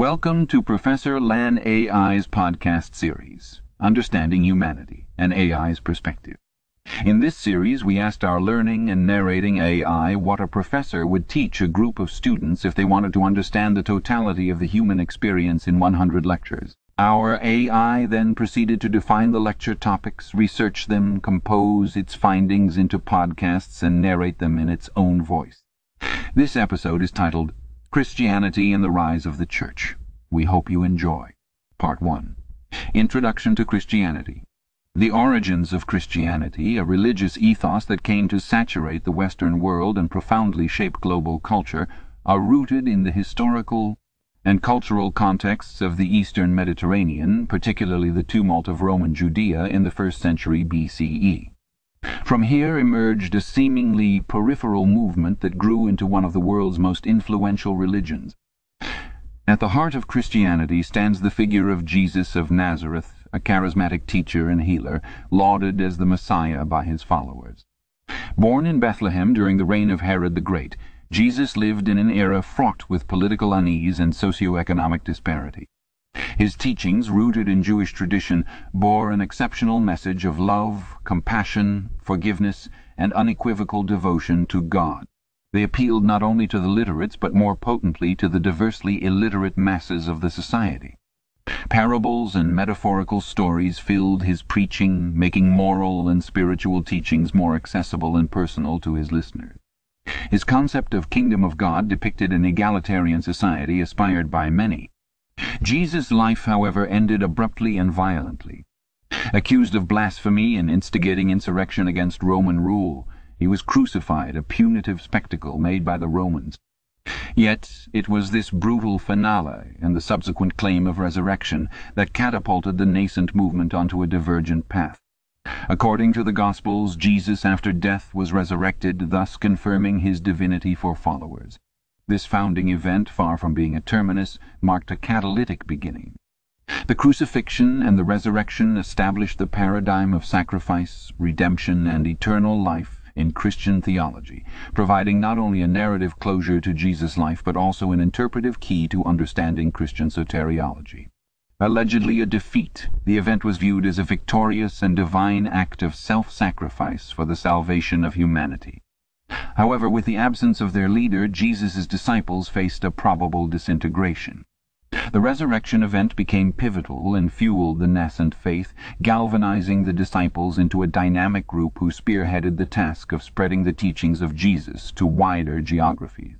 Welcome to Professor Lan AI's podcast series, Understanding Humanity, an AI's Perspective. In this series, we asked our learning and narrating AI what a professor would teach a group of students if they wanted to understand the totality of the human experience in 100 lectures. Our AI then proceeded to define the lecture topics, research them, compose its findings into podcasts, and narrate them in its own voice. This episode is titled Christianity and the Rise of the Church. We hope you enjoy. Part 1. Introduction to Christianity. The origins of Christianity, a religious ethos that came to saturate the Western world and profoundly shape global culture, are rooted in the historical and cultural contexts of the Eastern Mediterranean, particularly the tumult of Roman Judea in the first century BCE. From here emerged a seemingly peripheral movement that grew into one of the world's most influential religions. At the heart of Christianity stands the figure of Jesus of Nazareth, a charismatic teacher and healer, lauded as the Messiah by his followers. Born in Bethlehem during the reign of Herod the Great, Jesus lived in an era fraught with political unease and socio-economic disparity. His teachings, rooted in Jewish tradition, bore an exceptional message of love, compassion, forgiveness, and unequivocal devotion to God. They appealed not only to the literates but more potently to the diversely illiterate masses of the society. Parables and metaphorical stories filled his preaching, making moral and spiritual teachings more accessible and personal to his listeners. His concept of kingdom of God depicted an egalitarian society aspired by many. Jesus' life, however, ended abruptly and violently. Accused of blasphemy and instigating insurrection against Roman rule, he was crucified, a punitive spectacle made by the Romans. Yet it was this brutal finale and the subsequent claim of resurrection that catapulted the nascent movement onto a divergent path. According to the Gospels, Jesus after death was resurrected, thus confirming his divinity for followers. This founding event, far from being a terminus, marked a catalytic beginning. The crucifixion and the resurrection established the paradigm of sacrifice, redemption, and eternal life in Christian theology, providing not only a narrative closure to Jesus' life but also an interpretive key to understanding Christian soteriology. Allegedly a defeat, the event was viewed as a victorious and divine act of self-sacrifice for the salvation of humanity. However, with the absence of their leader, Jesus' disciples faced a probable disintegration. The resurrection event became pivotal and fueled the nascent faith, galvanizing the disciples into a dynamic group who spearheaded the task of spreading the teachings of Jesus to wider geographies.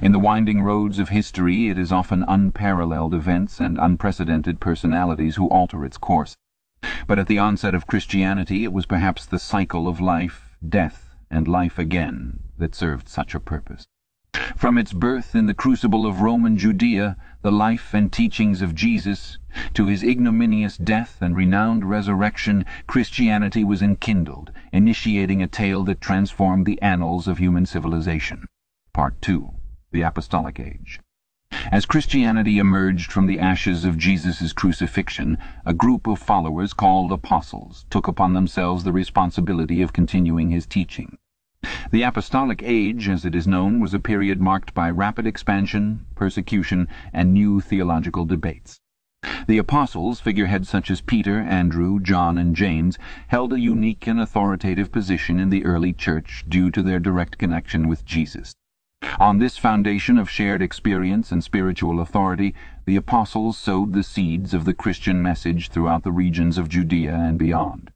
In the winding roads of history it is often unparalleled events and unprecedented personalities who alter its course. But at the onset of Christianity it was perhaps the cycle of life, death, and life again that served such a purpose. From its birth in the crucible of Roman Judea, the life and teachings of Jesus, to his ignominious death and renowned resurrection, Christianity was enkindled, initiating a tale that transformed the annals of human civilization. Part 2. The Apostolic Age As Christianity emerged from the ashes of Jesus' crucifixion, a group of followers called apostles took upon themselves the responsibility of continuing his teaching. The Apostolic Age, as it is known, was a period marked by rapid expansion, persecution, and new theological debates. The apostles, figureheads such as Peter, Andrew, John, and James, held a unique and authoritative position in the early church due to their direct connection with Jesus. On this foundation of shared experience and spiritual authority, the apostles sowed the seeds of the Christian message throughout the regions of Judea and beyond.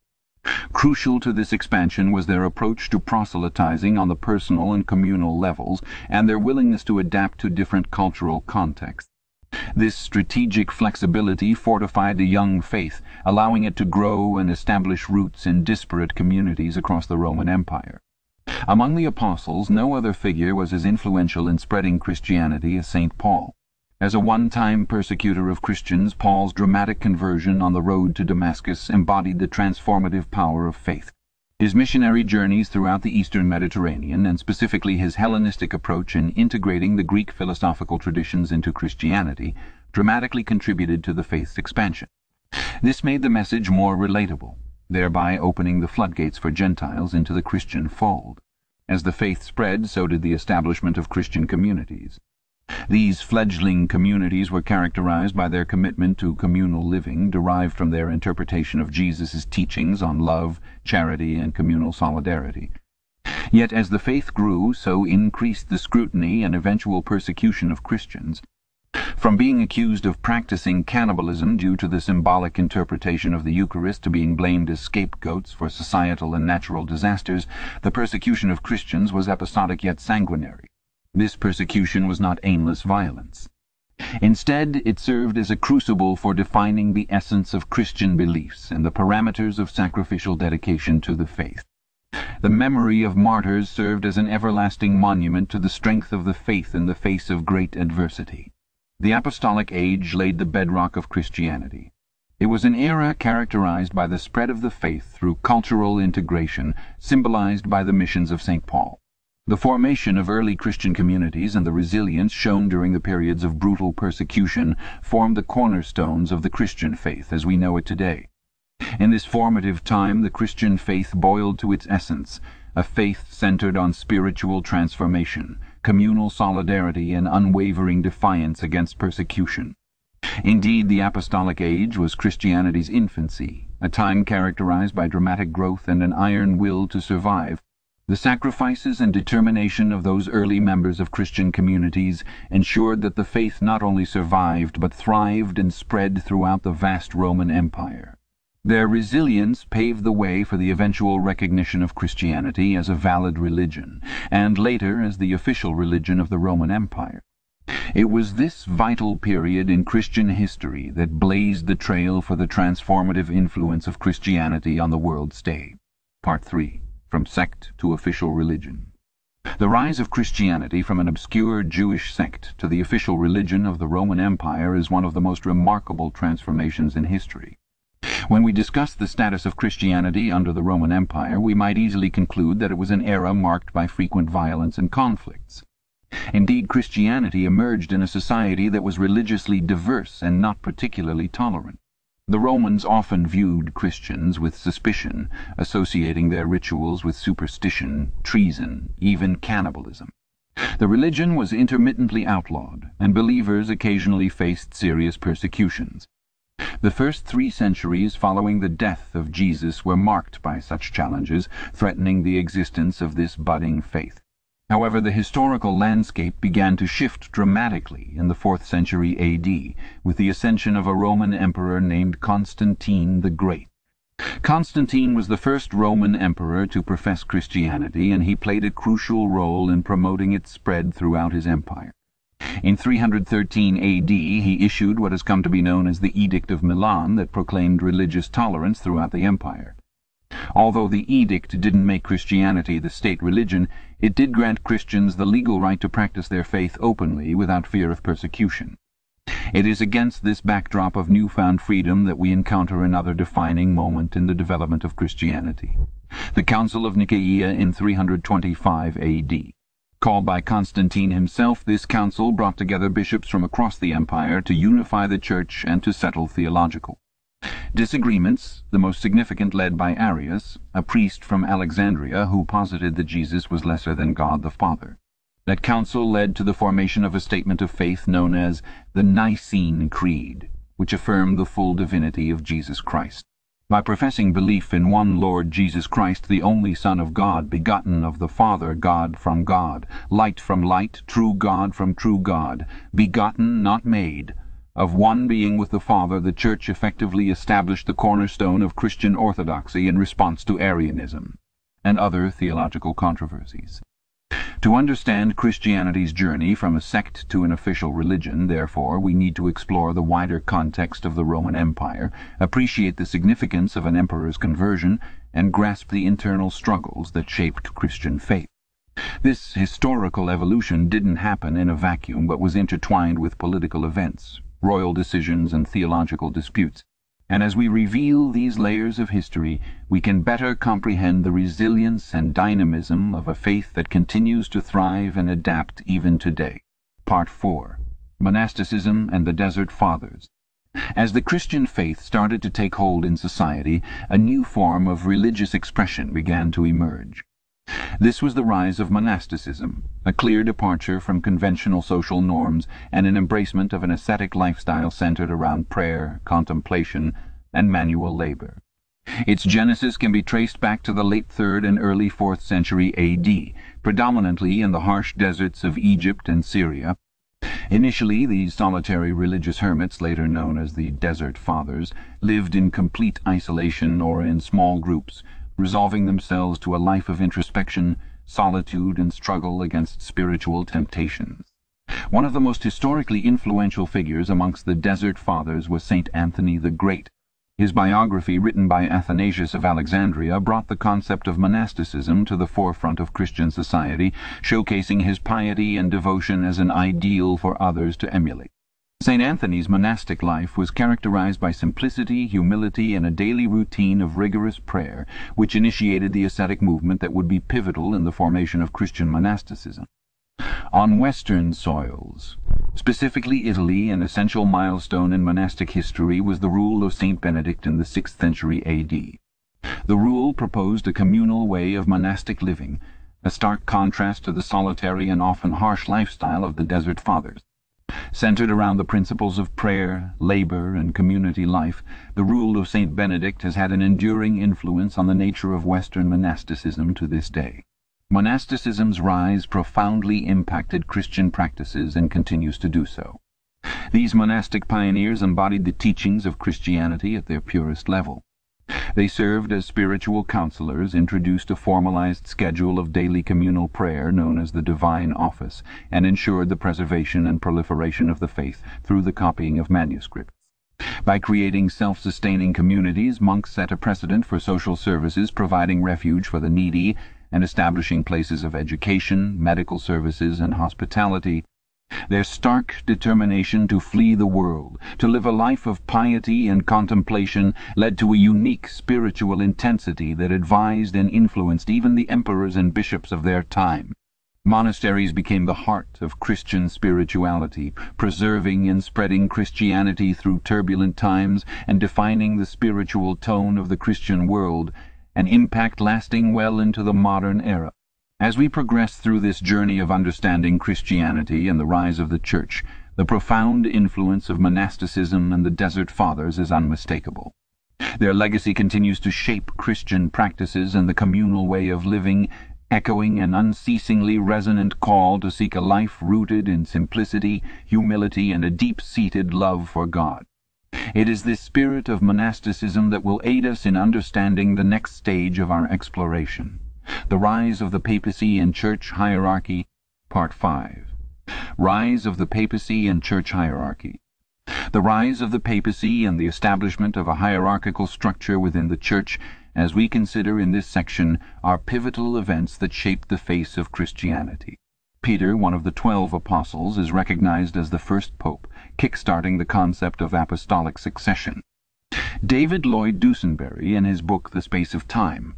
Crucial to this expansion was their approach to proselytizing on the personal and communal levels, and their willingness to adapt to different cultural contexts. This strategic flexibility fortified the young faith, allowing it to grow and establish roots in disparate communities across the Roman Empire. Among the apostles no other figure was as influential in spreading Christianity as St. Paul. As a one-time persecutor of Christians, Paul's dramatic conversion on the road to Damascus embodied the transformative power of faith. His missionary journeys throughout the eastern Mediterranean, and specifically his Hellenistic approach in integrating the Greek philosophical traditions into Christianity, dramatically contributed to the faith's expansion. This made the message more relatable, thereby opening the floodgates for Gentiles into the Christian fold. As the faith spread, so did the establishment of Christian communities. These fledgling communities were characterized by their commitment to communal living, derived from their interpretation of Jesus' teachings on love, charity, and communal solidarity. Yet as the faith grew, so increased the scrutiny and eventual persecution of Christians. From being accused of practicing cannibalism due to the symbolic interpretation of the Eucharist to being blamed as scapegoats for societal and natural disasters, the persecution of Christians was episodic yet sanguinary. This persecution was not aimless violence. Instead, it served as a crucible for defining the essence of Christian beliefs and the parameters of sacrificial dedication to the faith. The memory of martyrs served as an everlasting monument to the strength of the faith in the face of great adversity. The apostolic age laid the bedrock of Christianity. It was an era characterized by the spread of the faith through cultural integration, symbolized by the missions of St. Paul. The formation of early Christian communities and the resilience shown during the periods of brutal persecution formed the cornerstones of the Christian faith as we know it today. In this formative time the Christian faith boiled to its essence, a faith centered on spiritual transformation communal solidarity and unwavering defiance against persecution. Indeed, the apostolic age was Christianity's infancy, a time characterized by dramatic growth and an iron will to survive. The sacrifices and determination of those early members of Christian communities ensured that the faith not only survived but thrived and spread throughout the vast Roman Empire. Their resilience paved the way for the eventual recognition of Christianity as a valid religion, and later as the official religion of the Roman Empire. It was this vital period in Christian history that blazed the trail for the transformative influence of Christianity on the world stage. Part 3. From Sect to Official Religion The rise of Christianity from an obscure Jewish sect to the official religion of the Roman Empire is one of the most remarkable transformations in history. When we discuss the status of Christianity under the Roman Empire, we might easily conclude that it was an era marked by frequent violence and conflicts. Indeed, Christianity emerged in a society that was religiously diverse and not particularly tolerant. The Romans often viewed Christians with suspicion, associating their rituals with superstition, treason, even cannibalism. The religion was intermittently outlawed, and believers occasionally faced serious persecutions. The first three centuries following the death of Jesus were marked by such challenges, threatening the existence of this budding faith. However, the historical landscape began to shift dramatically in the fourth century A.D., with the ascension of a Roman emperor named Constantine the Great. Constantine was the first Roman emperor to profess Christianity, and he played a crucial role in promoting its spread throughout his empire. In 313 A.D. he issued what has come to be known as the Edict of Milan that proclaimed religious tolerance throughout the empire. Although the edict didn't make Christianity the state religion, it did grant Christians the legal right to practice their faith openly without fear of persecution. It is against this backdrop of newfound freedom that we encounter another defining moment in the development of Christianity. The Council of Nicaea in 325 A.D. Called by Constantine himself, this council brought together bishops from across the empire to unify the church and to settle theological disagreements, the most significant led by Arius, a priest from Alexandria who posited that Jesus was lesser than God the Father. That council led to the formation of a statement of faith known as the Nicene Creed, which affirmed the full divinity of Jesus Christ. By professing belief in one Lord Jesus Christ, the only Son of God, begotten of the Father God from God, light from light, true God from true God, begotten, not made, of one being with the Father, the Church effectively established the cornerstone of Christian orthodoxy in response to Arianism and other theological controversies. To understand Christianity's journey from a sect to an official religion, therefore, we need to explore the wider context of the Roman Empire, appreciate the significance of an emperor's conversion, and grasp the internal struggles that shaped Christian faith. This historical evolution didn't happen in a vacuum but was intertwined with political events, royal decisions and theological disputes and as we reveal these layers of history we can better comprehend the resilience and dynamism of a faith that continues to thrive and adapt even today. Part 4. Monasticism and the Desert Fathers As the Christian faith started to take hold in society, a new form of religious expression began to emerge. This was the rise of monasticism, a clear departure from conventional social norms and an embracement of an ascetic lifestyle centered around prayer, contemplation, and manual labor. Its genesis can be traced back to the late third and early fourth century A.D., predominantly in the harsh deserts of Egypt and Syria. Initially these solitary religious hermits, later known as the Desert Fathers, lived in complete isolation or in small groups, resolving themselves to a life of introspection, solitude, and struggle against spiritual temptations. One of the most historically influential figures amongst the Desert Fathers was St. Anthony the Great. His biography, written by Athanasius of Alexandria, brought the concept of monasticism to the forefront of Christian society, showcasing his piety and devotion as an ideal for others to emulate. St. Anthony's monastic life was characterized by simplicity, humility, and a daily routine of rigorous prayer, which initiated the ascetic movement that would be pivotal in the formation of Christian monasticism. On Western soils, specifically Italy, an essential milestone in monastic history was the rule of St. Benedict in the sixth century A.D. The rule proposed a communal way of monastic living, a stark contrast to the solitary and often harsh lifestyle of the Desert Fathers. Centered around the principles of prayer, labour, and community life, the rule of St. Benedict has had an enduring influence on the nature of Western monasticism to this day. Monasticism's rise profoundly impacted Christian practices and continues to do so. These monastic pioneers embodied the teachings of Christianity at their purest level. They served as spiritual counselors, introduced a formalized schedule of daily communal prayer known as the Divine Office, and ensured the preservation and proliferation of the faith through the copying of manuscripts. By creating self-sustaining communities, monks set a precedent for social services providing refuge for the needy and establishing places of education, medical services, and hospitality their stark determination to flee the world, to live a life of piety and contemplation, led to a unique spiritual intensity that advised and influenced even the emperors and bishops of their time. Monasteries became the heart of Christian spirituality, preserving and spreading Christianity through turbulent times and defining the spiritual tone of the Christian world, an impact lasting well into the modern era. As we progress through this journey of understanding Christianity and the rise of the Church, the profound influence of monasticism and the Desert Fathers is unmistakable. Their legacy continues to shape Christian practices and the communal way of living, echoing an unceasingly resonant call to seek a life rooted in simplicity, humility, and a deep-seated love for God. It is this spirit of monasticism that will aid us in understanding the next stage of our exploration. The Rise of the Papacy and Church Hierarchy Part 5 Rise of the Papacy and Church Hierarchy The rise of the Papacy and the establishment of a hierarchical structure within the Church, as we consider in this section, are pivotal events that shaped the face of Christianity. Peter, one of the twelve apostles, is recognized as the first pope, kick-starting the concept of apostolic succession. David Lloyd Dusenbery, in his book The Space of Time,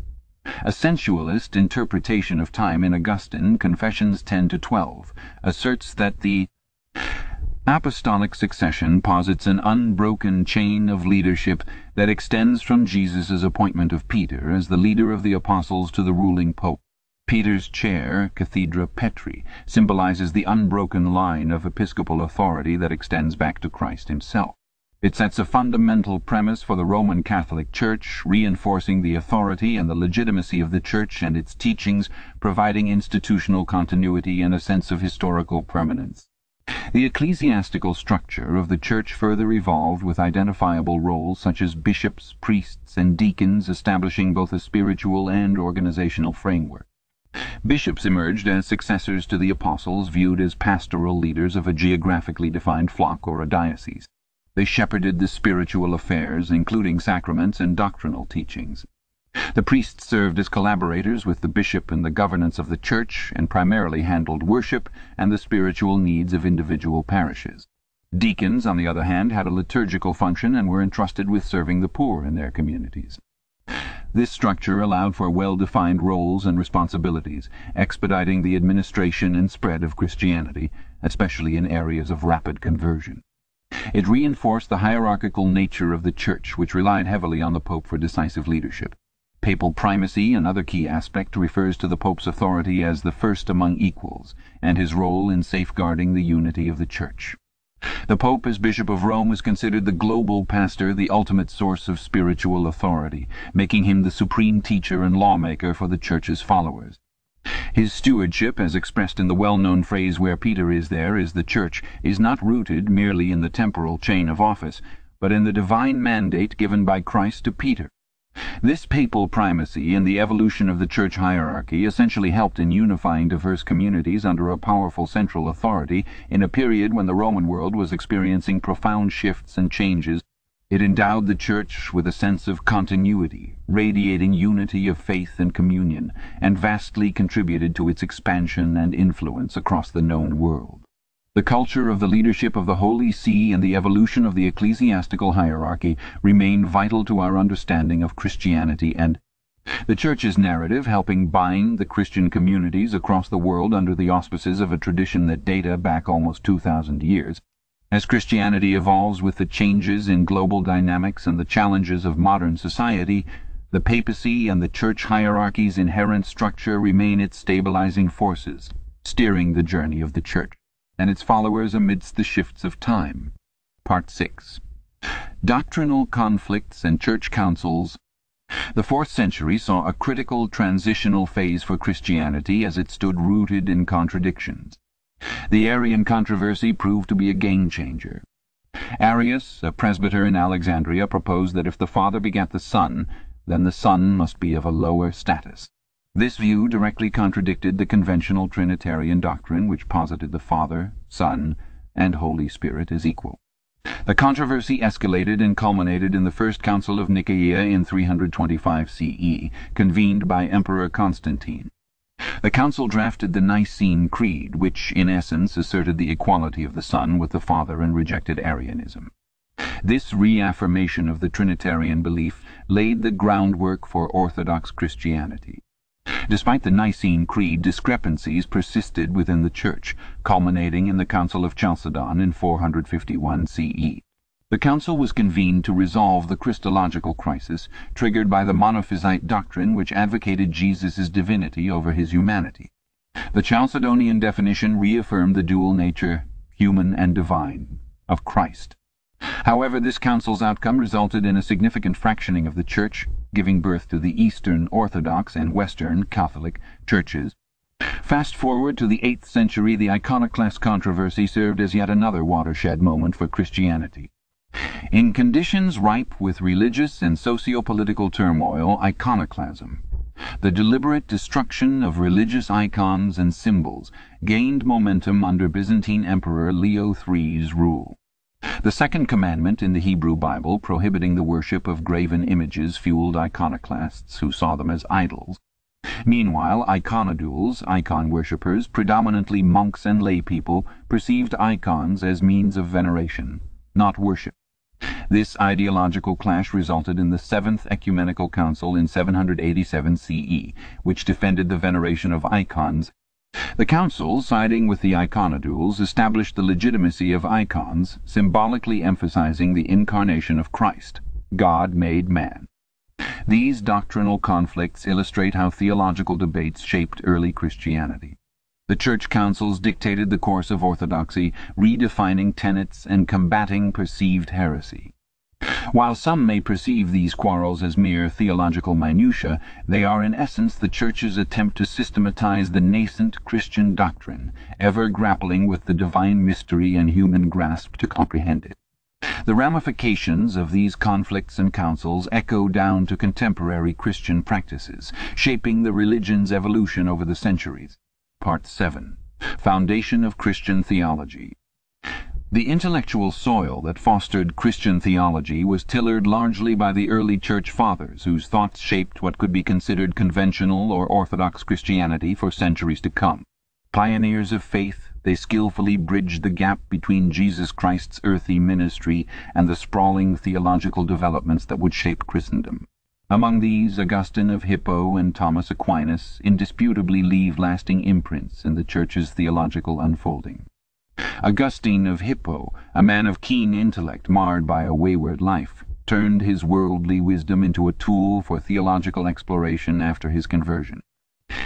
a sensualist interpretation of time in Augustine, Confessions 10 to 12, asserts that the apostolic succession posits an unbroken chain of leadership that extends from Jesus' appointment of Peter as the leader of the apostles to the ruling pope. Peter's chair, Cathedra Petri, symbolizes the unbroken line of episcopal authority that extends back to Christ himself. It sets a fundamental premise for the Roman Catholic Church, reinforcing the authority and the legitimacy of the Church and its teachings, providing institutional continuity and a sense of historical permanence. The ecclesiastical structure of the Church further evolved with identifiable roles such as bishops, priests, and deacons establishing both a spiritual and organizational framework. Bishops emerged as successors to the apostles, viewed as pastoral leaders of a geographically defined flock or a diocese. They shepherded the spiritual affairs, including sacraments and doctrinal teachings. The priests served as collaborators with the bishop in the governance of the church and primarily handled worship and the spiritual needs of individual parishes. Deacons, on the other hand, had a liturgical function and were entrusted with serving the poor in their communities. This structure allowed for well-defined roles and responsibilities, expediting the administration and spread of Christianity, especially in areas of rapid conversion. It reinforced the hierarchical nature of the Church, which relied heavily on the Pope for decisive leadership. Papal primacy, another key aspect, refers to the Pope's authority as the first among equals, and his role in safeguarding the unity of the Church. The Pope as Bishop of Rome is considered the global pastor, the ultimate source of spiritual authority, making him the supreme teacher and lawmaker for the Church's followers. His stewardship, as expressed in the well-known phrase where Peter is there is the Church, is not rooted merely in the temporal chain of office, but in the divine mandate given by Christ to Peter. This papal primacy in the evolution of the church hierarchy essentially helped in unifying diverse communities under a powerful central authority in a period when the Roman world was experiencing profound shifts and changes. It endowed the church with a sense of continuity, radiating unity of faith and communion, and vastly contributed to its expansion and influence across the known world. The culture of the leadership of the Holy See and the evolution of the ecclesiastical hierarchy remain vital to our understanding of Christianity and the Church's narrative helping bind the Christian communities across the world under the auspices of a tradition that data back almost 2,000 years. As Christianity evolves with the changes in global dynamics and the challenges of modern society, the papacy and the church hierarchy's inherent structure remain its stabilizing forces, steering the journey of the Church and its followers amidst the shifts of time. Part 6 Doctrinal Conflicts and Church Councils The fourth century saw a critical transitional phase for Christianity as it stood rooted in contradictions. The Arian controversy proved to be a game-changer. Arius, a presbyter in Alexandria, proposed that if the Father begat the Son, then the Son must be of a lower status. This view directly contradicted the conventional Trinitarian doctrine which posited the Father, Son, and Holy Spirit as equal. The controversy escalated and culminated in the First Council of Nicaea in 325 CE, convened by Emperor Constantine. The council drafted the Nicene Creed, which, in essence, asserted the equality of the Son with the Father and rejected Arianism. This reaffirmation of the Trinitarian belief laid the groundwork for Orthodox Christianity. Despite the Nicene Creed, discrepancies persisted within the Church, culminating in the Council of Chalcedon in 451 CE. The council was convened to resolve the Christological crisis triggered by the Monophysite doctrine which advocated Jesus' divinity over his humanity. The Chalcedonian definition reaffirmed the dual nature, human and divine, of Christ. However, this council's outcome resulted in a significant fractioning of the Church, giving birth to the Eastern Orthodox and Western Catholic churches. Fast forward to the 8th century, the iconoclast controversy served as yet another watershed moment for Christianity. In conditions ripe with religious and socio-political turmoil, iconoclasm, the deliberate destruction of religious icons and symbols, gained momentum under Byzantine Emperor Leo III's rule. The second commandment in the Hebrew Bible prohibiting the worship of graven images fueled iconoclasts who saw them as idols. Meanwhile, iconodules, icon worshippers, predominantly monks and laypeople, perceived icons as means of veneration, not worship. This ideological clash resulted in the Seventh Ecumenical Council in 787 CE, which defended the veneration of icons the council, siding with the iconodules, established the legitimacy of icons, symbolically emphasizing the incarnation of Christ, God made man. These doctrinal conflicts illustrate how theological debates shaped early Christianity. The church councils dictated the course of orthodoxy, redefining tenets and combating perceived heresy. While some may perceive these quarrels as mere theological minutiae, they are in essence the Church's attempt to systematize the nascent Christian doctrine, ever grappling with the divine mystery and human grasp to comprehend it. The ramifications of these conflicts and councils echo down to contemporary Christian practices, shaping the religion's evolution over the centuries. Part 7 Foundation of Christian Theology the intellectual soil that fostered Christian theology was tillered largely by the early Church Fathers, whose thoughts shaped what could be considered conventional or orthodox Christianity for centuries to come. Pioneers of faith, they skillfully bridged the gap between Jesus Christ's earthly ministry and the sprawling theological developments that would shape Christendom. Among these, Augustine of Hippo and Thomas Aquinas indisputably leave lasting imprints in the Church's theological unfolding. Augustine of Hippo, a man of keen intellect marred by a wayward life, turned his worldly wisdom into a tool for theological exploration after his conversion.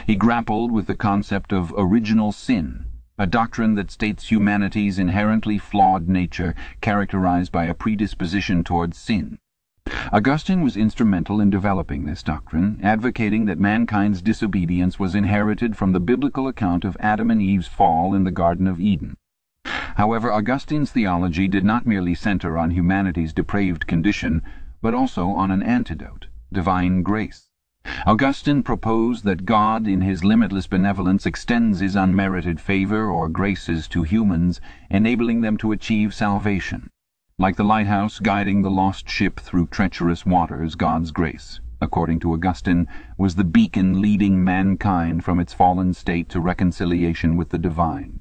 He grappled with the concept of original sin, a doctrine that states humanity's inherently flawed nature characterized by a predisposition towards sin. Augustine was instrumental in developing this doctrine, advocating that mankind's disobedience was inherited from the biblical account of Adam and Eve's fall in the Garden of Eden. However, Augustine's theology did not merely center on humanity's depraved condition, but also on an antidote, divine grace. Augustine proposed that God in his limitless benevolence extends his unmerited favor or graces to humans, enabling them to achieve salvation. Like the lighthouse guiding the lost ship through treacherous waters, God's grace, according to Augustine, was the beacon leading mankind from its fallen state to reconciliation with the divine.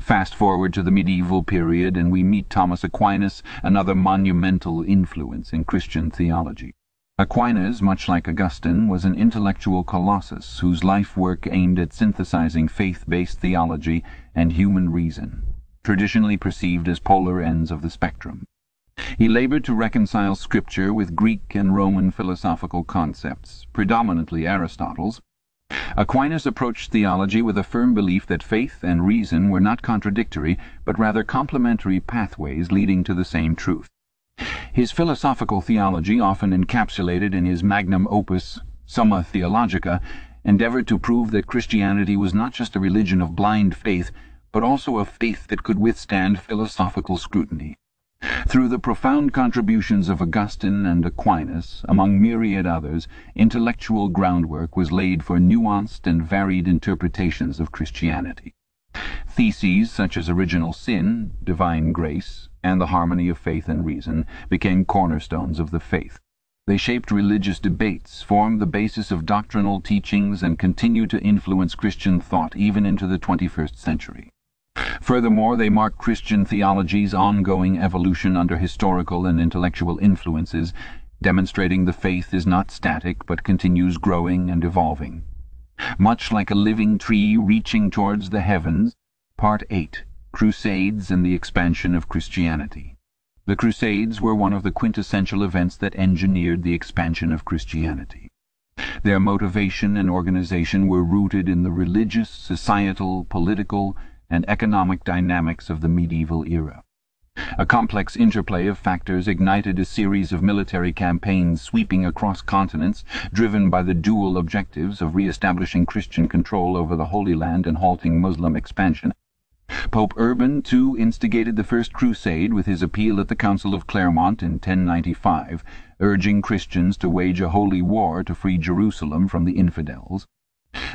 Fast forward to the medieval period and we meet Thomas Aquinas, another monumental influence in Christian theology. Aquinas, much like Augustine, was an intellectual colossus whose life work aimed at synthesizing faith-based theology and human reason traditionally perceived as polar ends of the spectrum. He labored to reconcile Scripture with Greek and Roman philosophical concepts, predominantly Aristotle's. Aquinas approached theology with a firm belief that faith and reason were not contradictory, but rather complementary pathways leading to the same truth. His philosophical theology, often encapsulated in his magnum opus Summa Theologica, endeavored to prove that Christianity was not just a religion of blind faith, but also a faith that could withstand philosophical scrutiny. Through the profound contributions of Augustine and Aquinas, among myriad others, intellectual groundwork was laid for nuanced and varied interpretations of Christianity. Theses such as original sin, divine grace, and the harmony of faith and reason became cornerstones of the faith. They shaped religious debates, formed the basis of doctrinal teachings, and continue to influence Christian thought even into the 21st century. Furthermore, they mark Christian theology's ongoing evolution under historical and intellectual influences, demonstrating the faith is not static but continues growing and evolving. Much like a living tree reaching towards the heavens, Part 8 Crusades and the Expansion of Christianity The Crusades were one of the quintessential events that engineered the expansion of Christianity. Their motivation and organization were rooted in the religious, societal, political, and economic dynamics of the medieval era. A complex interplay of factors ignited a series of military campaigns sweeping across continents, driven by the dual objectives of re-establishing Christian control over the Holy Land and halting Muslim expansion. Pope Urban II, instigated the First Crusade with his appeal at the Council of Clermont in 1095, urging Christians to wage a holy war to free Jerusalem from the infidels.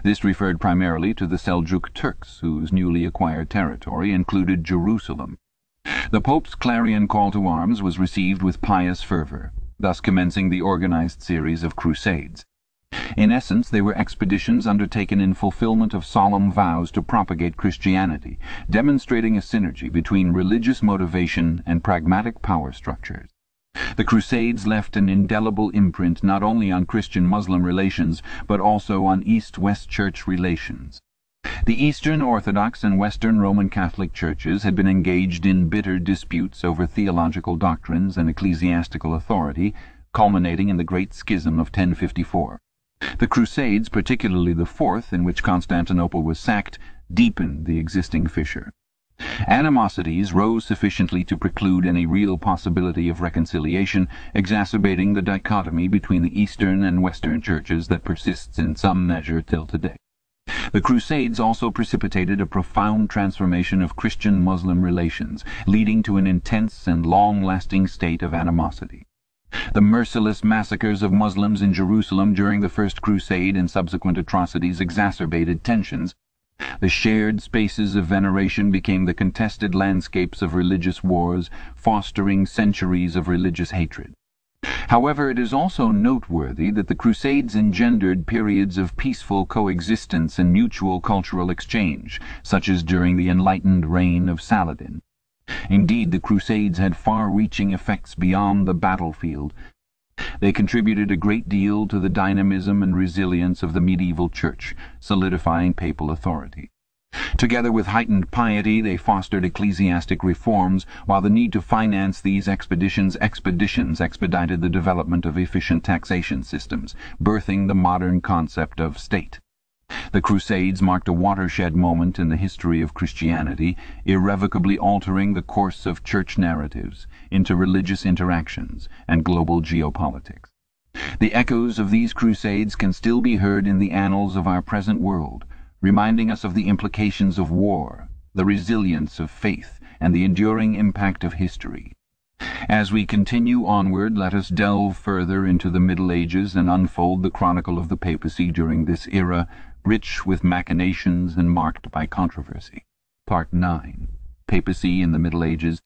This referred primarily to the Seljuk Turks, whose newly acquired territory included Jerusalem. The Pope's clarion call to arms was received with pious fervour, thus commencing the organized series of crusades. In essence, they were expeditions undertaken in fulfilment of solemn vows to propagate Christianity, demonstrating a synergy between religious motivation and pragmatic power structures. The Crusades left an indelible imprint not only on Christian-Muslim relations, but also on East-West Church relations. The Eastern Orthodox and Western Roman Catholic churches had been engaged in bitter disputes over theological doctrines and ecclesiastical authority, culminating in the Great Schism of 1054. The Crusades, particularly the fourth, in which Constantinople was sacked, deepened the existing fissure. Animosities rose sufficiently to preclude any real possibility of reconciliation, exacerbating the dichotomy between the Eastern and Western churches that persists in some measure till today. The Crusades also precipitated a profound transformation of Christian-Muslim relations, leading to an intense and long-lasting state of animosity. The merciless massacres of Muslims in Jerusalem during the First Crusade and subsequent atrocities exacerbated tensions, the shared spaces of veneration became the contested landscapes of religious wars, fostering centuries of religious hatred. However, it is also noteworthy that the Crusades engendered periods of peaceful coexistence and mutual cultural exchange, such as during the enlightened reign of Saladin. Indeed, the Crusades had far-reaching effects beyond the battlefield, they contributed a great deal to the dynamism and resilience of the medieval church, solidifying papal authority. Together with heightened piety they fostered ecclesiastic reforms, while the need to finance these expeditions expeditions expedited the development of efficient taxation systems, birthing the modern concept of state. The Crusades marked a watershed moment in the history of Christianity, irrevocably altering the course of church narratives, interreligious interactions, and global geopolitics. The echoes of these crusades can still be heard in the annals of our present world reminding us of the implications of war, the resilience of faith, and the enduring impact of history. As we continue onward, let us delve further into the Middle Ages and unfold the chronicle of the papacy during this era, rich with machinations and marked by controversy. Part 9. Papacy in the Middle Ages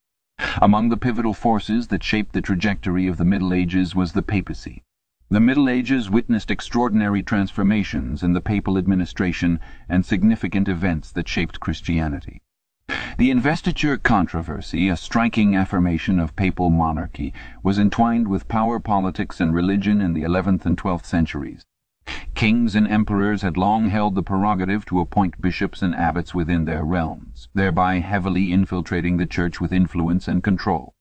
Among the pivotal forces that shaped the trajectory of the Middle Ages was the papacy. The Middle Ages witnessed extraordinary transformations in the papal administration and significant events that shaped Christianity. The investiture controversy, a striking affirmation of papal monarchy, was entwined with power politics and religion in the eleventh and twelfth centuries. Kings and emperors had long held the prerogative to appoint bishops and abbots within their realms, thereby heavily infiltrating the Church with influence and control.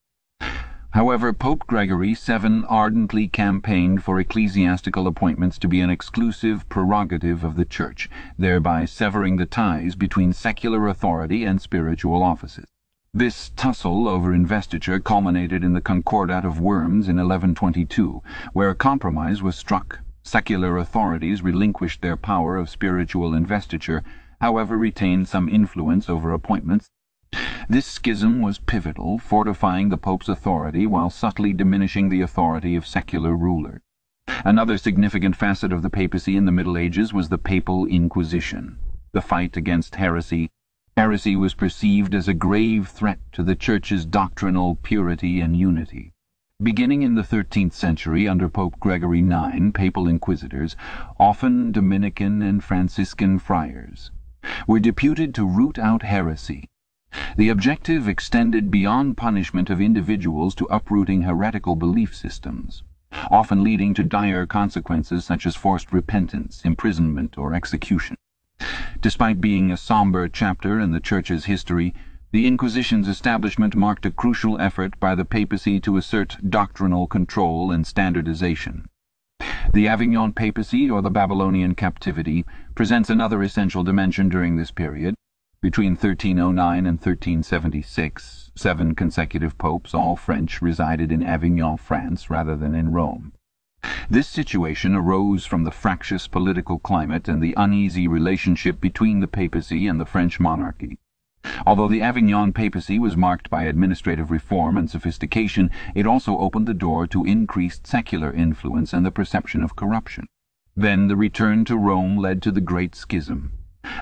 However, Pope Gregory VII ardently campaigned for ecclesiastical appointments to be an exclusive prerogative of the Church, thereby severing the ties between secular authority and spiritual offices. This tussle over investiture culminated in the Concordat of Worms in 1122, where a compromise was struck. Secular authorities relinquished their power of spiritual investiture, however retained some influence over appointments this schism was pivotal, fortifying the Pope's authority while subtly diminishing the authority of secular rulers. Another significant facet of the papacy in the Middle Ages was the Papal Inquisition, the fight against heresy. Heresy was perceived as a grave threat to the Church's doctrinal purity and unity. Beginning in the thirteenth century under Pope Gregory IX, papal inquisitors, often Dominican and Franciscan friars, were deputed to root out heresy the objective extended beyond punishment of individuals to uprooting heretical belief systems, often leading to dire consequences such as forced repentance, imprisonment, or execution. Despite being a somber chapter in the Church's history, the Inquisition's establishment marked a crucial effort by the papacy to assert doctrinal control and standardization. The Avignon papacy, or the Babylonian captivity, presents another essential dimension during this period. Between 1309 and 1376, seven consecutive popes, all French, resided in Avignon, France, rather than in Rome. This situation arose from the fractious political climate and the uneasy relationship between the papacy and the French monarchy. Although the Avignon papacy was marked by administrative reform and sophistication, it also opened the door to increased secular influence and the perception of corruption. Then the return to Rome led to the Great Schism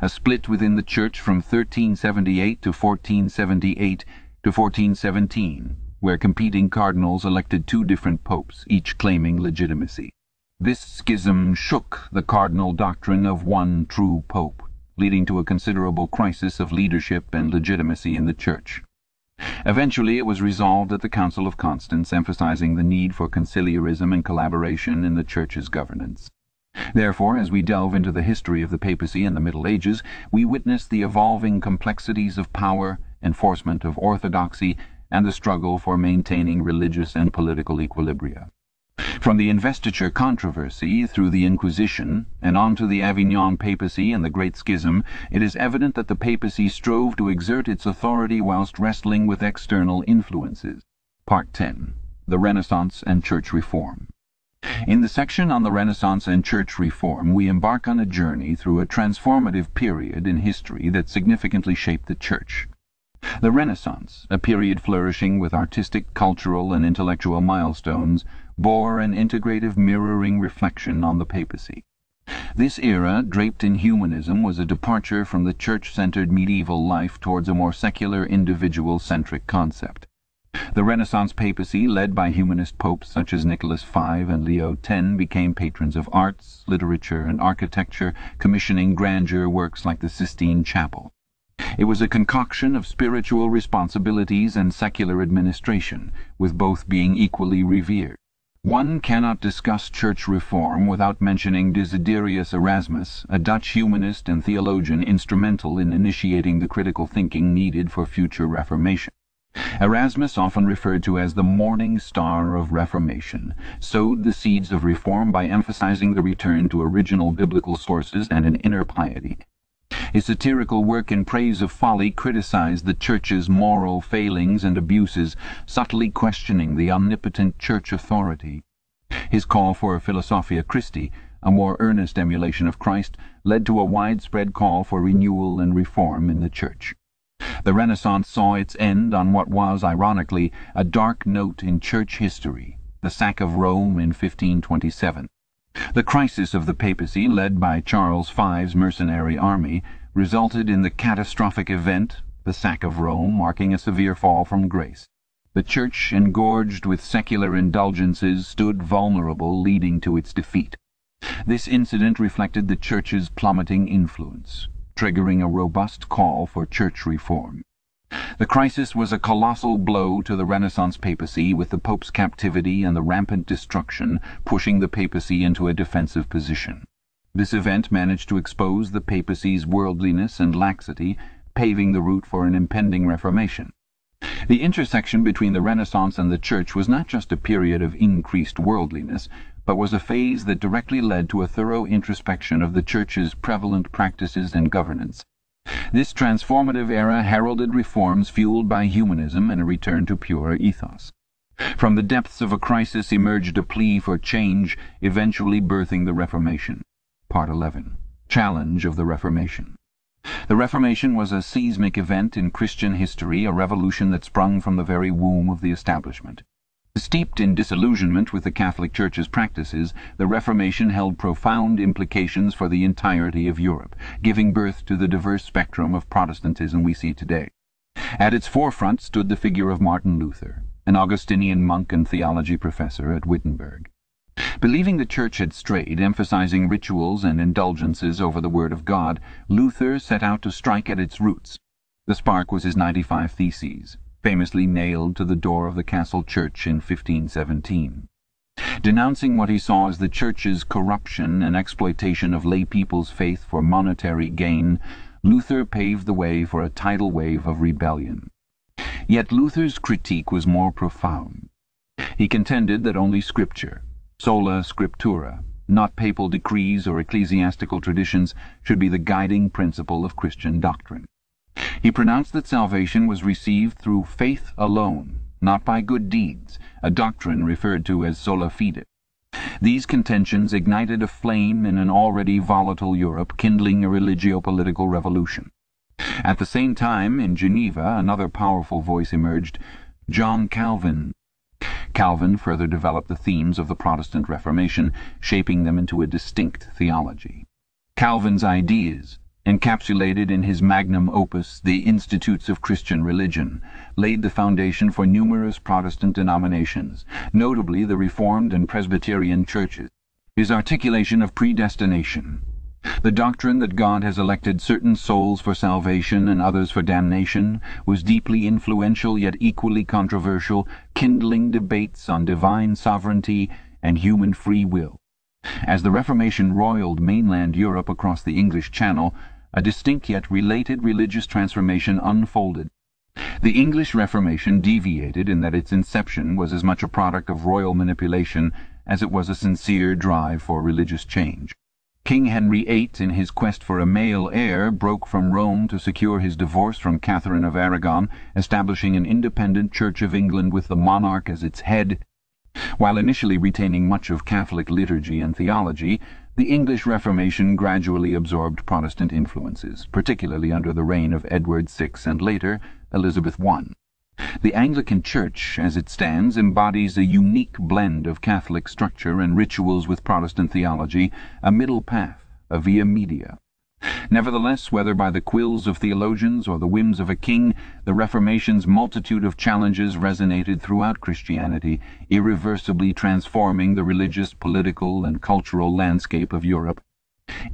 a split within the Church from 1378 to 1478 to 1417, where competing cardinals elected two different popes, each claiming legitimacy. This schism shook the cardinal doctrine of one true pope, leading to a considerable crisis of leadership and legitimacy in the Church. Eventually it was resolved at the Council of Constance, emphasizing the need for conciliarism and collaboration in the Church's governance. Therefore, as we delve into the history of the papacy in the Middle Ages, we witness the evolving complexities of power, enforcement of orthodoxy, and the struggle for maintaining religious and political equilibria. From the investiture controversy through the Inquisition and on to the Avignon papacy and the Great Schism, it is evident that the papacy strove to exert its authority whilst wrestling with external influences. Part 10. The Renaissance and Church Reform in the section on the Renaissance and Church reform we embark on a journey through a transformative period in history that significantly shaped the Church. The Renaissance, a period flourishing with artistic, cultural, and intellectual milestones, bore an integrative mirroring reflection on the papacy. This era, draped in humanism, was a departure from the church-centered medieval life towards a more secular, individual-centric concept. The Renaissance papacy, led by humanist popes such as Nicholas V and Leo X, became patrons of arts, literature, and architecture, commissioning grandeur works like the Sistine Chapel. It was a concoction of spiritual responsibilities and secular administration, with both being equally revered. One cannot discuss church reform without mentioning Desiderius Erasmus, a Dutch humanist and theologian instrumental in initiating the critical thinking needed for future reformation. Erasmus, often referred to as the morning star of reformation, sowed the seeds of reform by emphasizing the return to original biblical sources and an inner piety. His satirical work in praise of folly criticized the Church's moral failings and abuses, subtly questioning the omnipotent Church authority. His call for a Philosophia Christi, a more earnest emulation of Christ, led to a widespread call for renewal and reform in the Church. The Renaissance saw its end on what was, ironically, a dark note in Church history, the sack of Rome in 1527. The crisis of the papacy, led by Charles V's mercenary army, resulted in the catastrophic event, the sack of Rome, marking a severe fall from grace. The Church, engorged with secular indulgences, stood vulnerable, leading to its defeat. This incident reflected the Church's plummeting influence triggering a robust call for church reform. The crisis was a colossal blow to the Renaissance papacy, with the Pope's captivity and the rampant destruction pushing the papacy into a defensive position. This event managed to expose the papacy's worldliness and laxity, paving the route for an impending reformation. The intersection between the Renaissance and the Church was not just a period of increased worldliness but was a phase that directly led to a thorough introspection of the Church's prevalent practices and governance. This transformative era heralded reforms fueled by humanism and a return to pure ethos. From the depths of a crisis emerged a plea for change, eventually birthing the Reformation. Part 11. Challenge of the Reformation. The Reformation was a seismic event in Christian history, a revolution that sprung from the very womb of the establishment. Steeped in disillusionment with the Catholic Church's practices, the Reformation held profound implications for the entirety of Europe, giving birth to the diverse spectrum of Protestantism we see today. At its forefront stood the figure of Martin Luther, an Augustinian monk and theology professor at Wittenberg. Believing the Church had strayed, emphasizing rituals and indulgences over the Word of God, Luther set out to strike at its roots. The spark was his ninety-five Theses famously nailed to the door of the castle church in 1517. Denouncing what he saw as the Church's corruption and exploitation of lay people's faith for monetary gain, Luther paved the way for a tidal wave of rebellion. Yet Luther's critique was more profound. He contended that only Scripture, sola scriptura, not papal decrees or ecclesiastical traditions, should be the guiding principle of Christian doctrine. He pronounced that salvation was received through faith alone, not by good deeds, a doctrine referred to as sola fide. These contentions ignited a flame in an already volatile Europe, kindling a religio-political revolution. At the same time, in Geneva, another powerful voice emerged, John Calvin. Calvin further developed the themes of the Protestant Reformation, shaping them into a distinct theology. Calvin's ideas encapsulated in his magnum opus, The Institutes of Christian Religion, laid the foundation for numerous Protestant denominations, notably the Reformed and Presbyterian churches. His articulation of predestination, the doctrine that God has elected certain souls for salvation and others for damnation, was deeply influential yet equally controversial, kindling debates on divine sovereignty and human free will. As the Reformation roiled mainland Europe across the English Channel, a distinct yet related religious transformation unfolded. The English Reformation deviated in that its inception was as much a product of royal manipulation as it was a sincere drive for religious change. King Henry VIII, in his quest for a male heir, broke from Rome to secure his divorce from Catherine of Aragon, establishing an independent Church of England with the monarch as its head. While initially retaining much of Catholic liturgy and theology, the English Reformation gradually absorbed Protestant influences, particularly under the reign of Edward VI and later Elizabeth I. The Anglican Church, as it stands, embodies a unique blend of Catholic structure and rituals with Protestant theology, a middle path, a via media. Nevertheless, whether by the quills of theologians or the whims of a king, the Reformation's multitude of challenges resonated throughout Christianity, irreversibly transforming the religious, political, and cultural landscape of Europe.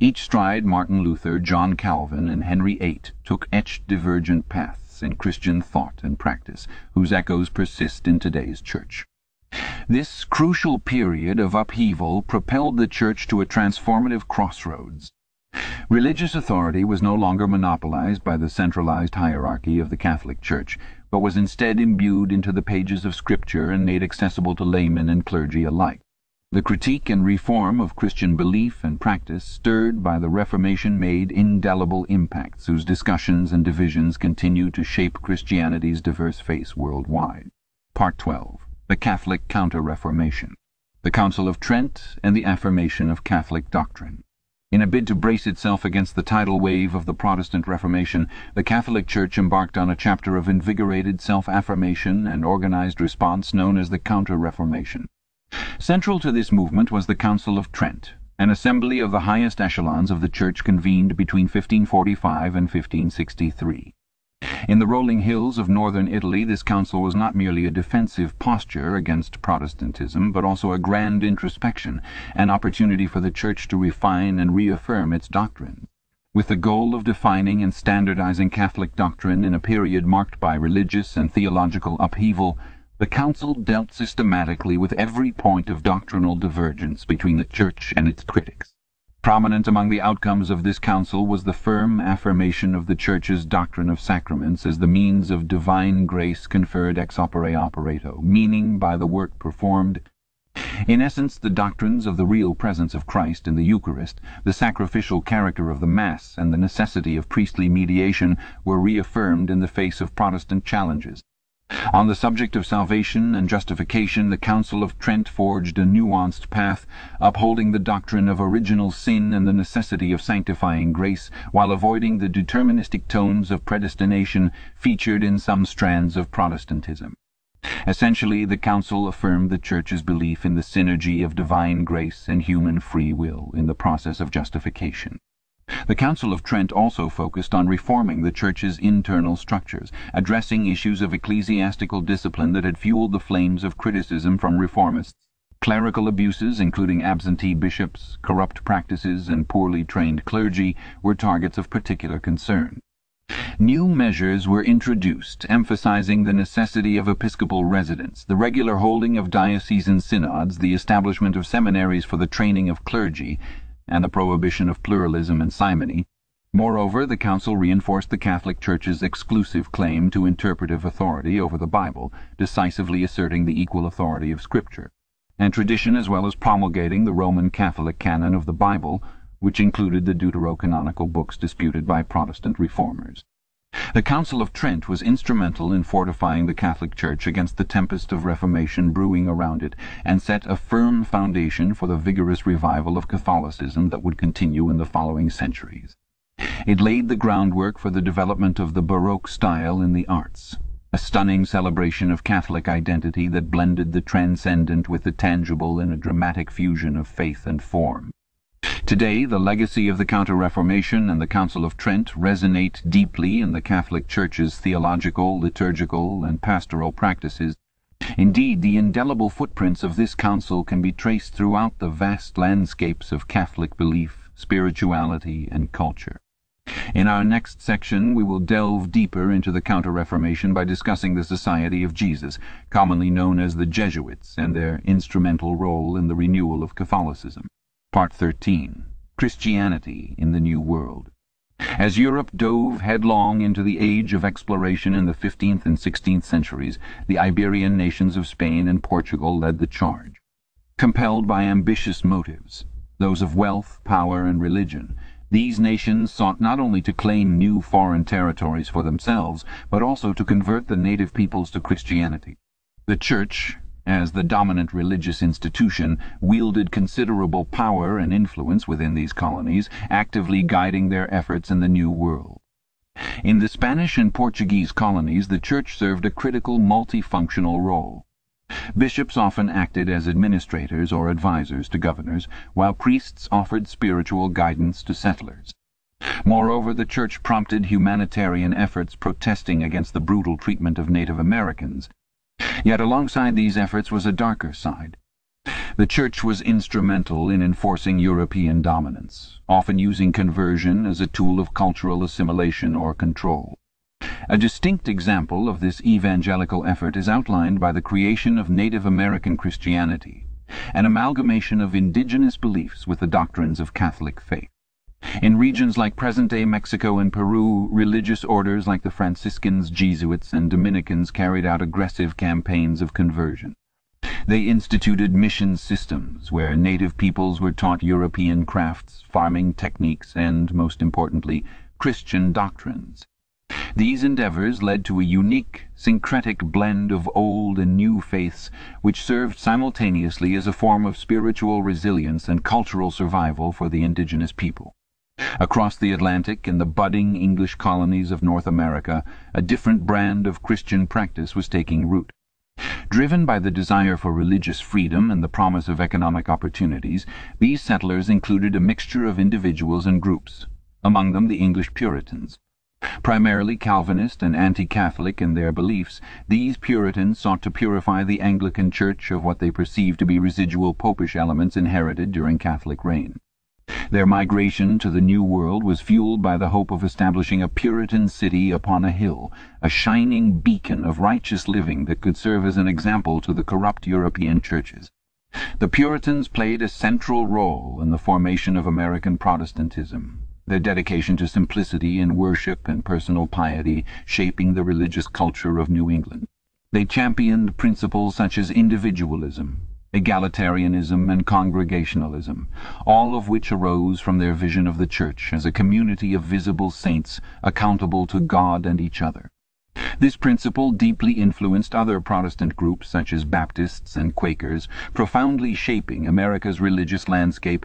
Each stride Martin Luther, John Calvin, and Henry VIII took etched divergent paths in Christian thought and practice, whose echoes persist in today's church. This crucial period of upheaval propelled the Church to a transformative crossroads. Religious authority was no longer monopolized by the centralized hierarchy of the Catholic Church, but was instead imbued into the pages of Scripture and made accessible to laymen and clergy alike. The critique and reform of Christian belief and practice stirred by the Reformation made indelible impacts whose discussions and divisions continue to shape Christianity's diverse face worldwide. Part 12. The Catholic Counter-Reformation. The Council of Trent and the Affirmation of Catholic Doctrine. In a bid to brace itself against the tidal wave of the Protestant Reformation, the Catholic Church embarked on a chapter of invigorated self-affirmation and organized response known as the Counter-Reformation. Central to this movement was the Council of Trent, an assembly of the highest echelons of the Church convened between 1545 and 1563. In the rolling hills of northern Italy this council was not merely a defensive posture against Protestantism, but also a grand introspection, an opportunity for the Church to refine and reaffirm its doctrines. With the goal of defining and standardizing Catholic doctrine in a period marked by religious and theological upheaval, the Council dealt systematically with every point of doctrinal divergence between the Church and its critics. Prominent among the outcomes of this council was the firm affirmation of the Church's doctrine of sacraments as the means of divine grace conferred ex opere operato, meaning by the work performed. In essence, the doctrines of the real presence of Christ in the Eucharist, the sacrificial character of the Mass, and the necessity of priestly mediation were reaffirmed in the face of Protestant challenges. On the subject of salvation and justification the Council of Trent forged a nuanced path, upholding the doctrine of original sin and the necessity of sanctifying grace, while avoiding the deterministic tones of predestination featured in some strands of Protestantism. Essentially, the Council affirmed the Church's belief in the synergy of divine grace and human free will in the process of justification. The Council of Trent also focused on reforming the Church's internal structures, addressing issues of ecclesiastical discipline that had fueled the flames of criticism from reformists. Clerical abuses, including absentee bishops, corrupt practices, and poorly trained clergy, were targets of particular concern. New measures were introduced emphasizing the necessity of episcopal residence, the regular holding of diocesan synods, the establishment of seminaries for the training of clergy, and the prohibition of pluralism and simony. Moreover, the Council reinforced the Catholic Church's exclusive claim to interpretive authority over the Bible, decisively asserting the equal authority of Scripture and tradition as well as promulgating the Roman Catholic canon of the Bible, which included the deuterocanonical books disputed by Protestant reformers. The Council of Trent was instrumental in fortifying the Catholic Church against the tempest of Reformation brewing around it, and set a firm foundation for the vigorous revival of Catholicism that would continue in the following centuries. It laid the groundwork for the development of the Baroque style in the arts, a stunning celebration of Catholic identity that blended the transcendent with the tangible in a dramatic fusion of faith and form. Today the legacy of the Counter-Reformation and the Council of Trent resonate deeply in the Catholic Church's theological, liturgical, and pastoral practices. Indeed, the indelible footprints of this council can be traced throughout the vast landscapes of Catholic belief, spirituality, and culture. In our next section we will delve deeper into the Counter-Reformation by discussing the Society of Jesus, commonly known as the Jesuits, and their instrumental role in the renewal of Catholicism. Part 13. Christianity in the New World. As Europe dove headlong into the age of exploration in the fifteenth and sixteenth centuries, the Iberian nations of Spain and Portugal led the charge. Compelled by ambitious motives, those of wealth, power, and religion, these nations sought not only to claim new foreign territories for themselves, but also to convert the native peoples to Christianity. The Church as the dominant religious institution, wielded considerable power and influence within these colonies, actively guiding their efforts in the New World. In the Spanish and Portuguese colonies the Church served a critical multifunctional role. Bishops often acted as administrators or advisers to governors, while priests offered spiritual guidance to settlers. Moreover, the Church prompted humanitarian efforts protesting against the brutal treatment of Native Americans. Yet alongside these efforts was a darker side. The Church was instrumental in enforcing European dominance, often using conversion as a tool of cultural assimilation or control. A distinct example of this evangelical effort is outlined by the creation of Native American Christianity, an amalgamation of indigenous beliefs with the doctrines of Catholic faith. In regions like present-day Mexico and Peru, religious orders like the Franciscans, Jesuits, and Dominicans carried out aggressive campaigns of conversion. They instituted mission systems where native peoples were taught European crafts, farming techniques, and, most importantly, Christian doctrines. These endeavours led to a unique, syncretic blend of old and new faiths which served simultaneously as a form of spiritual resilience and cultural survival for the indigenous people. Across the Atlantic, in the budding English colonies of North America, a different brand of Christian practice was taking root. Driven by the desire for religious freedom and the promise of economic opportunities, these settlers included a mixture of individuals and groups, among them the English Puritans. Primarily Calvinist and anti-Catholic in their beliefs, these Puritans sought to purify the Anglican Church of what they perceived to be residual popish elements inherited during Catholic reign. Their migration to the New World was fueled by the hope of establishing a Puritan city upon a hill, a shining beacon of righteous living that could serve as an example to the corrupt European churches. The Puritans played a central role in the formation of American Protestantism, their dedication to simplicity in worship and personal piety shaping the religious culture of New England. They championed principles such as individualism, egalitarianism and congregationalism, all of which arose from their vision of the Church as a community of visible saints accountable to God and each other. This principle deeply influenced other Protestant groups such as Baptists and Quakers, profoundly shaping America's religious landscape.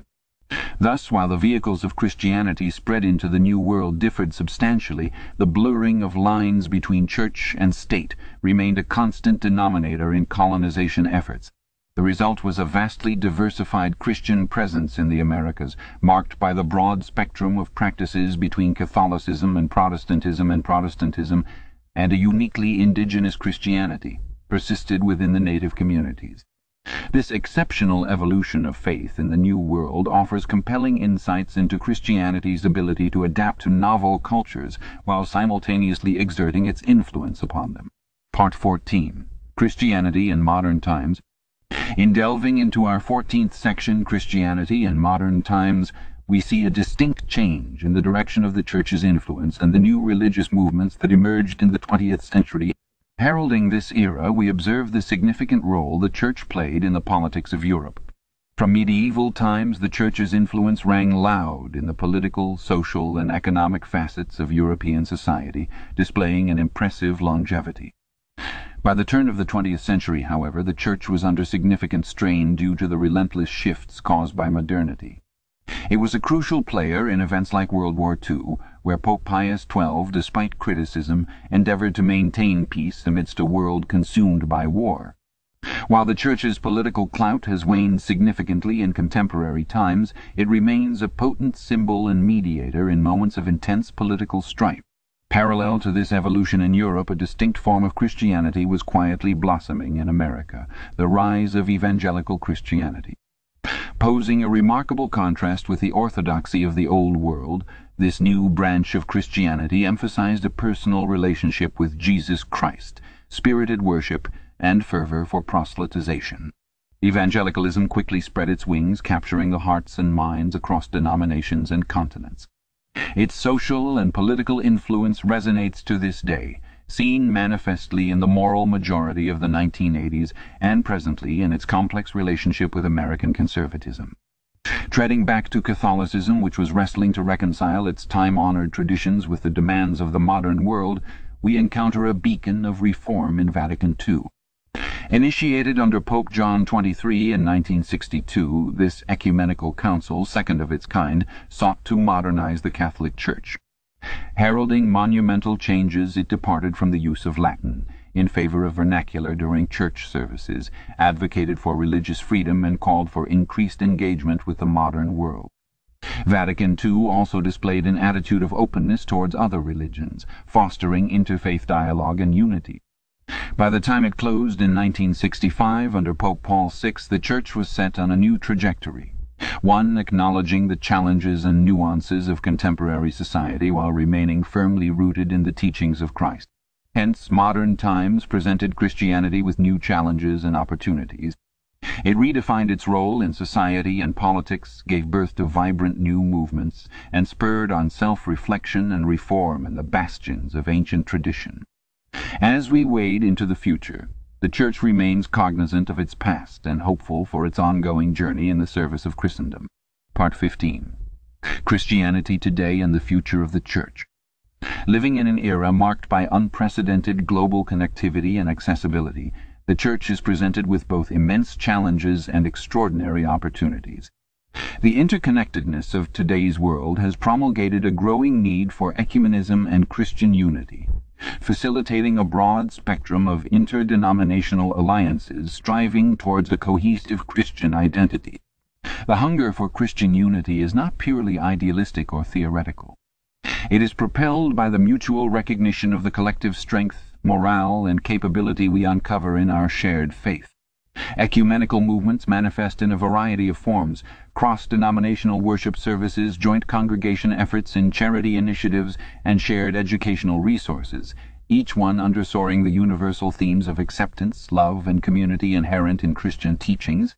Thus, while the vehicles of Christianity spread into the New World differed substantially, the blurring of lines between Church and State remained a constant denominator in colonization efforts. The result was a vastly diversified Christian presence in the Americas, marked by the broad spectrum of practices between Catholicism and Protestantism and Protestantism, and a uniquely indigenous Christianity persisted within the native communities. This exceptional evolution of faith in the New World offers compelling insights into Christianity's ability to adapt to novel cultures while simultaneously exerting its influence upon them. Part 14. Christianity in Modern Times in delving into our fourteenth section, Christianity in Modern Times, we see a distinct change in the direction of the Church's influence and the new religious movements that emerged in the twentieth century. Heralding this era, we observe the significant role the Church played in the politics of Europe. From medieval times the Church's influence rang loud in the political, social, and economic facets of European society, displaying an impressive longevity. By the turn of the twentieth century, however, the Church was under significant strain due to the relentless shifts caused by modernity. It was a crucial player in events like World War II, where Pope Pius XII, despite criticism, endeavoured to maintain peace amidst a world consumed by war. While the Church's political clout has waned significantly in contemporary times, it remains a potent symbol and mediator in moments of intense political strife. Parallel to this evolution in Europe, a distinct form of Christianity was quietly blossoming in America, the rise of evangelical Christianity. Posing a remarkable contrast with the orthodoxy of the Old World, this new branch of Christianity emphasized a personal relationship with Jesus Christ, spirited worship, and fervour for proselytization. Evangelicalism quickly spread its wings, capturing the hearts and minds across denominations and continents. Its social and political influence resonates to this day, seen manifestly in the moral majority of the 1980s and presently in its complex relationship with American conservatism. Treading back to Catholicism, which was wrestling to reconcile its time-honoured traditions with the demands of the modern world, we encounter a beacon of reform in Vatican II. Initiated under Pope John XXIII in 1962, this ecumenical council, second of its kind, sought to modernize the Catholic Church. Heralding monumental changes, it departed from the use of Latin, in favor of vernacular during church services, advocated for religious freedom, and called for increased engagement with the modern world. Vatican II also displayed an attitude of openness towards other religions, fostering interfaith dialogue and unity. By the time it closed in 1965, under Pope Paul VI, the Church was set on a new trajectory. one acknowledging the challenges and nuances of contemporary society while remaining firmly rooted in the teachings of Christ. Hence modern times presented Christianity with new challenges and opportunities. It redefined its role in society and politics, gave birth to vibrant new movements, and spurred on self-reflection and reform in the bastions of ancient tradition. As we wade into the future, the Church remains cognizant of its past and hopeful for its ongoing journey in the service of Christendom. Part 15 Christianity Today and the Future of the Church Living in an era marked by unprecedented global connectivity and accessibility, the Church is presented with both immense challenges and extraordinary opportunities. The interconnectedness of today's world has promulgated a growing need for ecumenism and Christian unity facilitating a broad spectrum of interdenominational alliances striving towards a cohesive Christian identity. The hunger for Christian unity is not purely idealistic or theoretical. It is propelled by the mutual recognition of the collective strength, morale, and capability we uncover in our shared faith. Ecumenical movements manifest in a variety of forms cross-denominational worship services, joint congregation efforts in charity initiatives, and shared educational resources, each one underscoring the universal themes of acceptance, love, and community inherent in Christian teachings.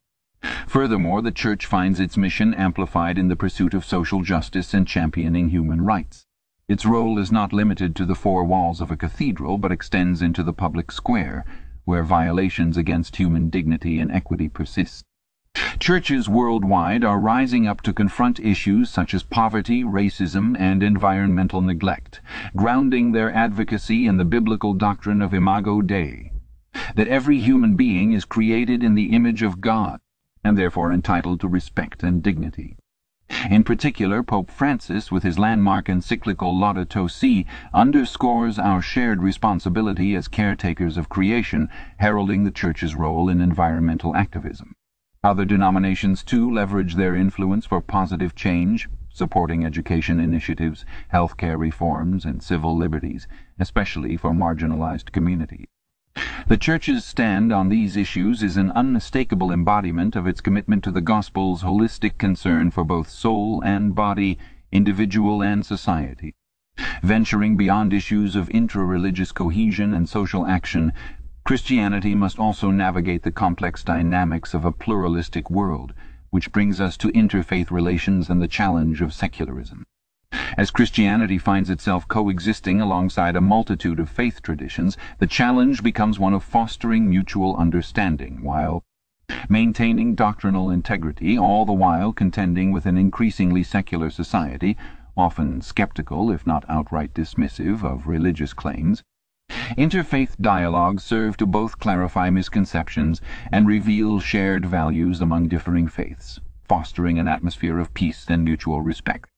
Furthermore, the Church finds its mission amplified in the pursuit of social justice and championing human rights. Its role is not limited to the four walls of a cathedral, but extends into the public square, where violations against human dignity and equity persist. Churches worldwide are rising up to confront issues such as poverty, racism, and environmental neglect, grounding their advocacy in the biblical doctrine of imago Dei, that every human being is created in the image of God, and therefore entitled to respect and dignity. In particular, Pope Francis, with his landmark encyclical Laudato Si, underscores our shared responsibility as caretakers of creation, heralding the Church's role in environmental activism. Other denominations, too, leverage their influence for positive change, supporting education initiatives, healthcare reforms, and civil liberties, especially for marginalized communities. The Church's stand on these issues is an unmistakable embodiment of its commitment to the Gospel's holistic concern for both soul and body, individual and society. Venturing beyond issues of intra-religious cohesion and social action, Christianity must also navigate the complex dynamics of a pluralistic world, which brings us to interfaith relations and the challenge of secularism. As Christianity finds itself coexisting alongside a multitude of faith traditions, the challenge becomes one of fostering mutual understanding, while maintaining doctrinal integrity, all the while contending with an increasingly secular society, often skeptical, if not outright dismissive, of religious claims. Interfaith dialogues serve to both clarify misconceptions and reveal shared values among differing faiths, fostering an atmosphere of peace and mutual respect.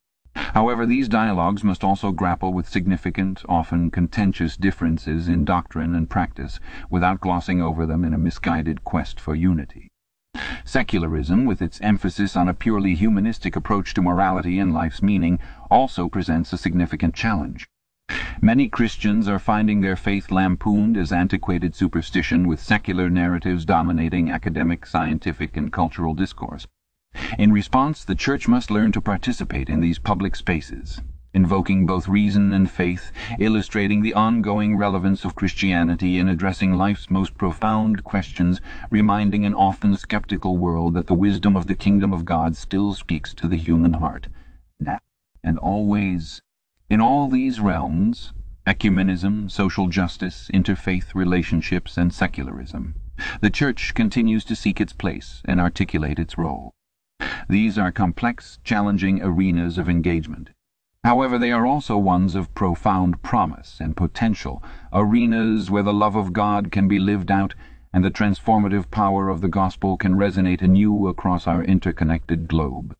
However, these dialogues must also grapple with significant, often contentious differences in doctrine and practice, without glossing over them in a misguided quest for unity. Secularism, with its emphasis on a purely humanistic approach to morality and life's meaning, also presents a significant challenge. Many Christians are finding their faith lampooned as antiquated superstition with secular narratives dominating academic, scientific, and cultural discourse. In response, the Church must learn to participate in these public spaces, invoking both reason and faith, illustrating the ongoing relevance of Christianity in addressing life's most profound questions, reminding an often skeptical world that the wisdom of the kingdom of God still speaks to the human heart, now and always in all these realms ecumenism, social justice, interfaith relationships, and secularism the Church continues to seek its place and articulate its role. These are complex, challenging arenas of engagement. However, they are also ones of profound promise and potential, arenas where the love of God can be lived out and the transformative power of the gospel can resonate anew across our interconnected globe.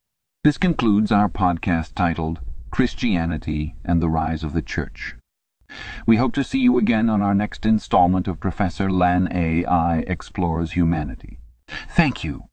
This concludes our podcast titled Christianity and the Rise of the Church. We hope to see you again on our next installment of Professor Lan A. I. Explores Humanity. Thank you